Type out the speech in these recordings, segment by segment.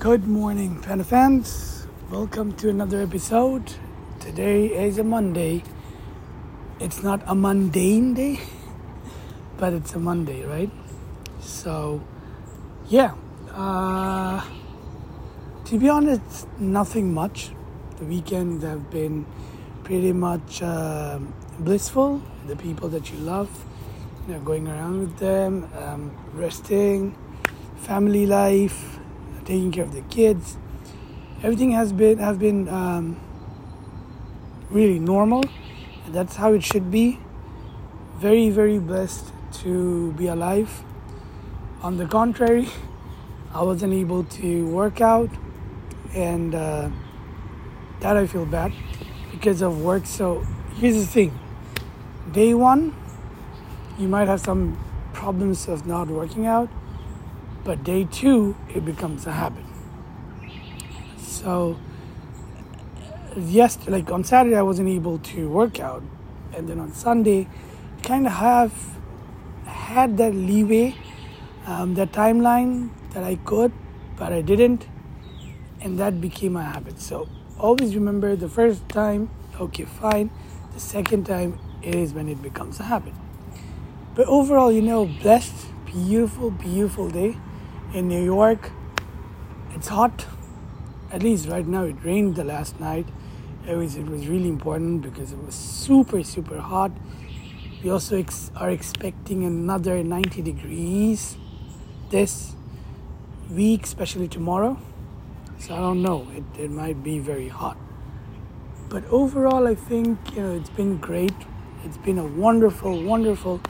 Good morning, Panda fans. Welcome to another episode. Today is a Monday. It's not a mundane day, but it's a Monday, right? So, yeah. Uh, to be honest, nothing much. The weekends have been pretty much uh, blissful. The people that you love, you know, going around with them, um, resting, family life, taking care of the kids. Everything has been have been um, really normal. And that's how it should be. Very very blessed to be alive. On the contrary, I wasn't able to work out, and uh, that I feel bad because of work. So here's the thing: day one, you might have some problems of not working out, but day two, it becomes a habit. So yes, like on Saturday, I wasn't able to work out, and then on Sunday, kind of have had that leeway, um, that timeline that I could, but I didn't, and that became a habit. So always remember the first time, okay, fine. The second time is when it becomes a habit. But overall, you know, blessed, beautiful, beautiful day in New York. It's hot. At least right now, it rained the last night. It was it was really important because it was super super hot. We also ex- are expecting another 90 degrees this week, especially tomorrow. So I don't know. It, it might be very hot. But overall, I think you know it's been great. It's been a wonderful, wonderful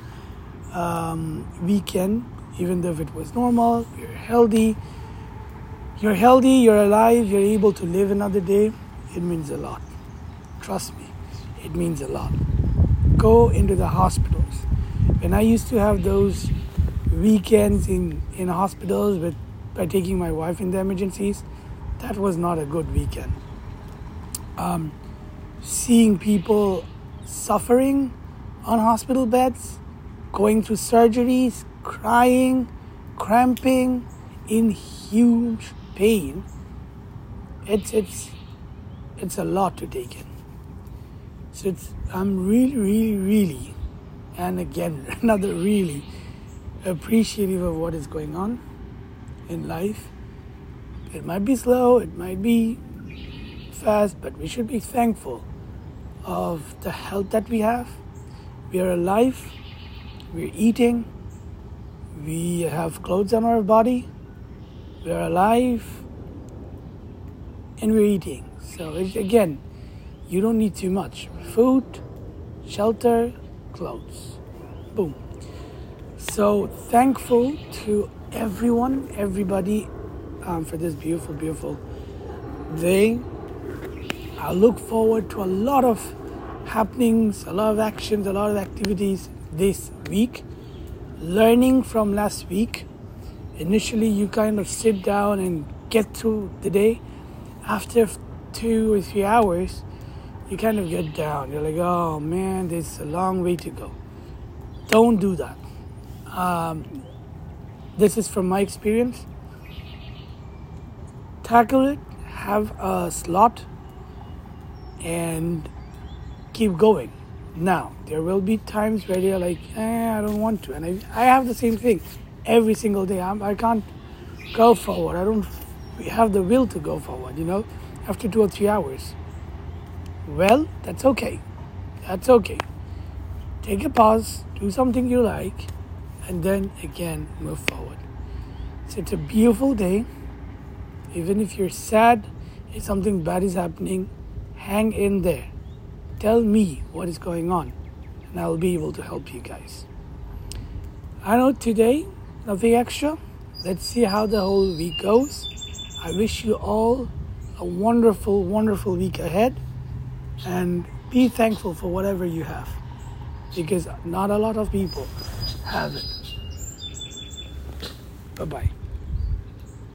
um, weekend. Even though it was normal, you're healthy. You're healthy. You're alive. You're able to live another day. It means a lot. Trust me, it means a lot. Go into the hospitals. When I used to have those weekends in in hospitals with by taking my wife in the emergencies that was not a good weekend. Um, seeing people suffering on hospital beds, going through surgeries, crying, cramping, in huge pain, it's it's it's a lot to take in. So it's I'm really, really, really, and again another really appreciative of what is going on in life it might be slow, it might be fast, but we should be thankful of the health that we have. We are alive, we're eating, we have clothes on our body, we are alive, and we're eating. So, again, you don't need too much food, shelter, clothes. Boom. So, thankful to everyone, everybody um, for this beautiful, beautiful day. I look forward to a lot of happenings, a lot of actions, a lot of activities this week. Learning from last week. Initially, you kind of sit down and get through the day. After two or three hours, you kind of get down. You're like, oh man, there's a long way to go. Don't do that. Um, this is from my experience tackle it, have a slot, and keep going. Now, there will be times where you're like, eh, I don't want to. And I, I have the same thing every single day. I'm, I can't go forward. I don't we have the will to go forward, you know, after two or three hours. Well, that's okay. That's okay. Take a pause, do something you like, and then again move forward. So it's a beautiful day. Even if you're sad, if something bad is happening, hang in there. Tell me what is going on, and I'll be able to help you guys. I know today, nothing extra. Let's see how the whole week goes. I wish you all a wonderful, wonderful week ahead, and be thankful for whatever you have because not a lot of people have it. Bye bye.